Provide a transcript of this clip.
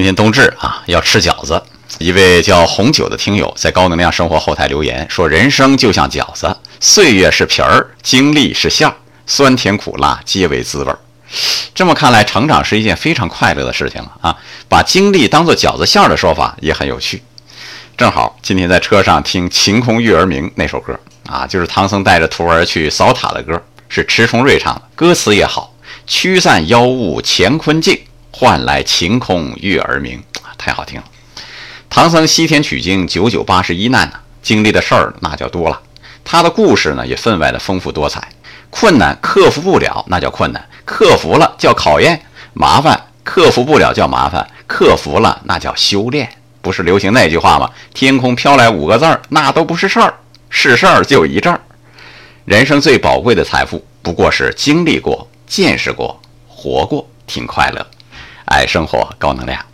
今天冬至啊，要吃饺子。一位叫红酒的听友在高能量生活后台留言说：“人生就像饺子，岁月是皮儿，经历是馅儿，酸甜苦辣皆为滋味儿。”这么看来，成长是一件非常快乐的事情了啊！把经历当做饺子馅儿的说法也很有趣。正好今天在车上听《晴空月儿明》那首歌啊，就是唐僧带着徒儿去扫塔的歌，是迟重瑞唱的，歌词也好，驱散妖物乾坤镜，换来晴空月儿明，太好听了。唐僧西天取经九九八十一难呢，经历的事儿那叫多了。他的故事呢也分外的丰富多彩。困难克服不了，那叫困难；克服了叫考验。麻烦克服不了叫麻烦，克服了那叫修炼。不是流行那句话吗？天空飘来五个字儿，那都不是事儿，是事儿就一阵儿。人生最宝贵的财富，不过是经历过、见识过、活过，挺快乐。爱生活，高能量。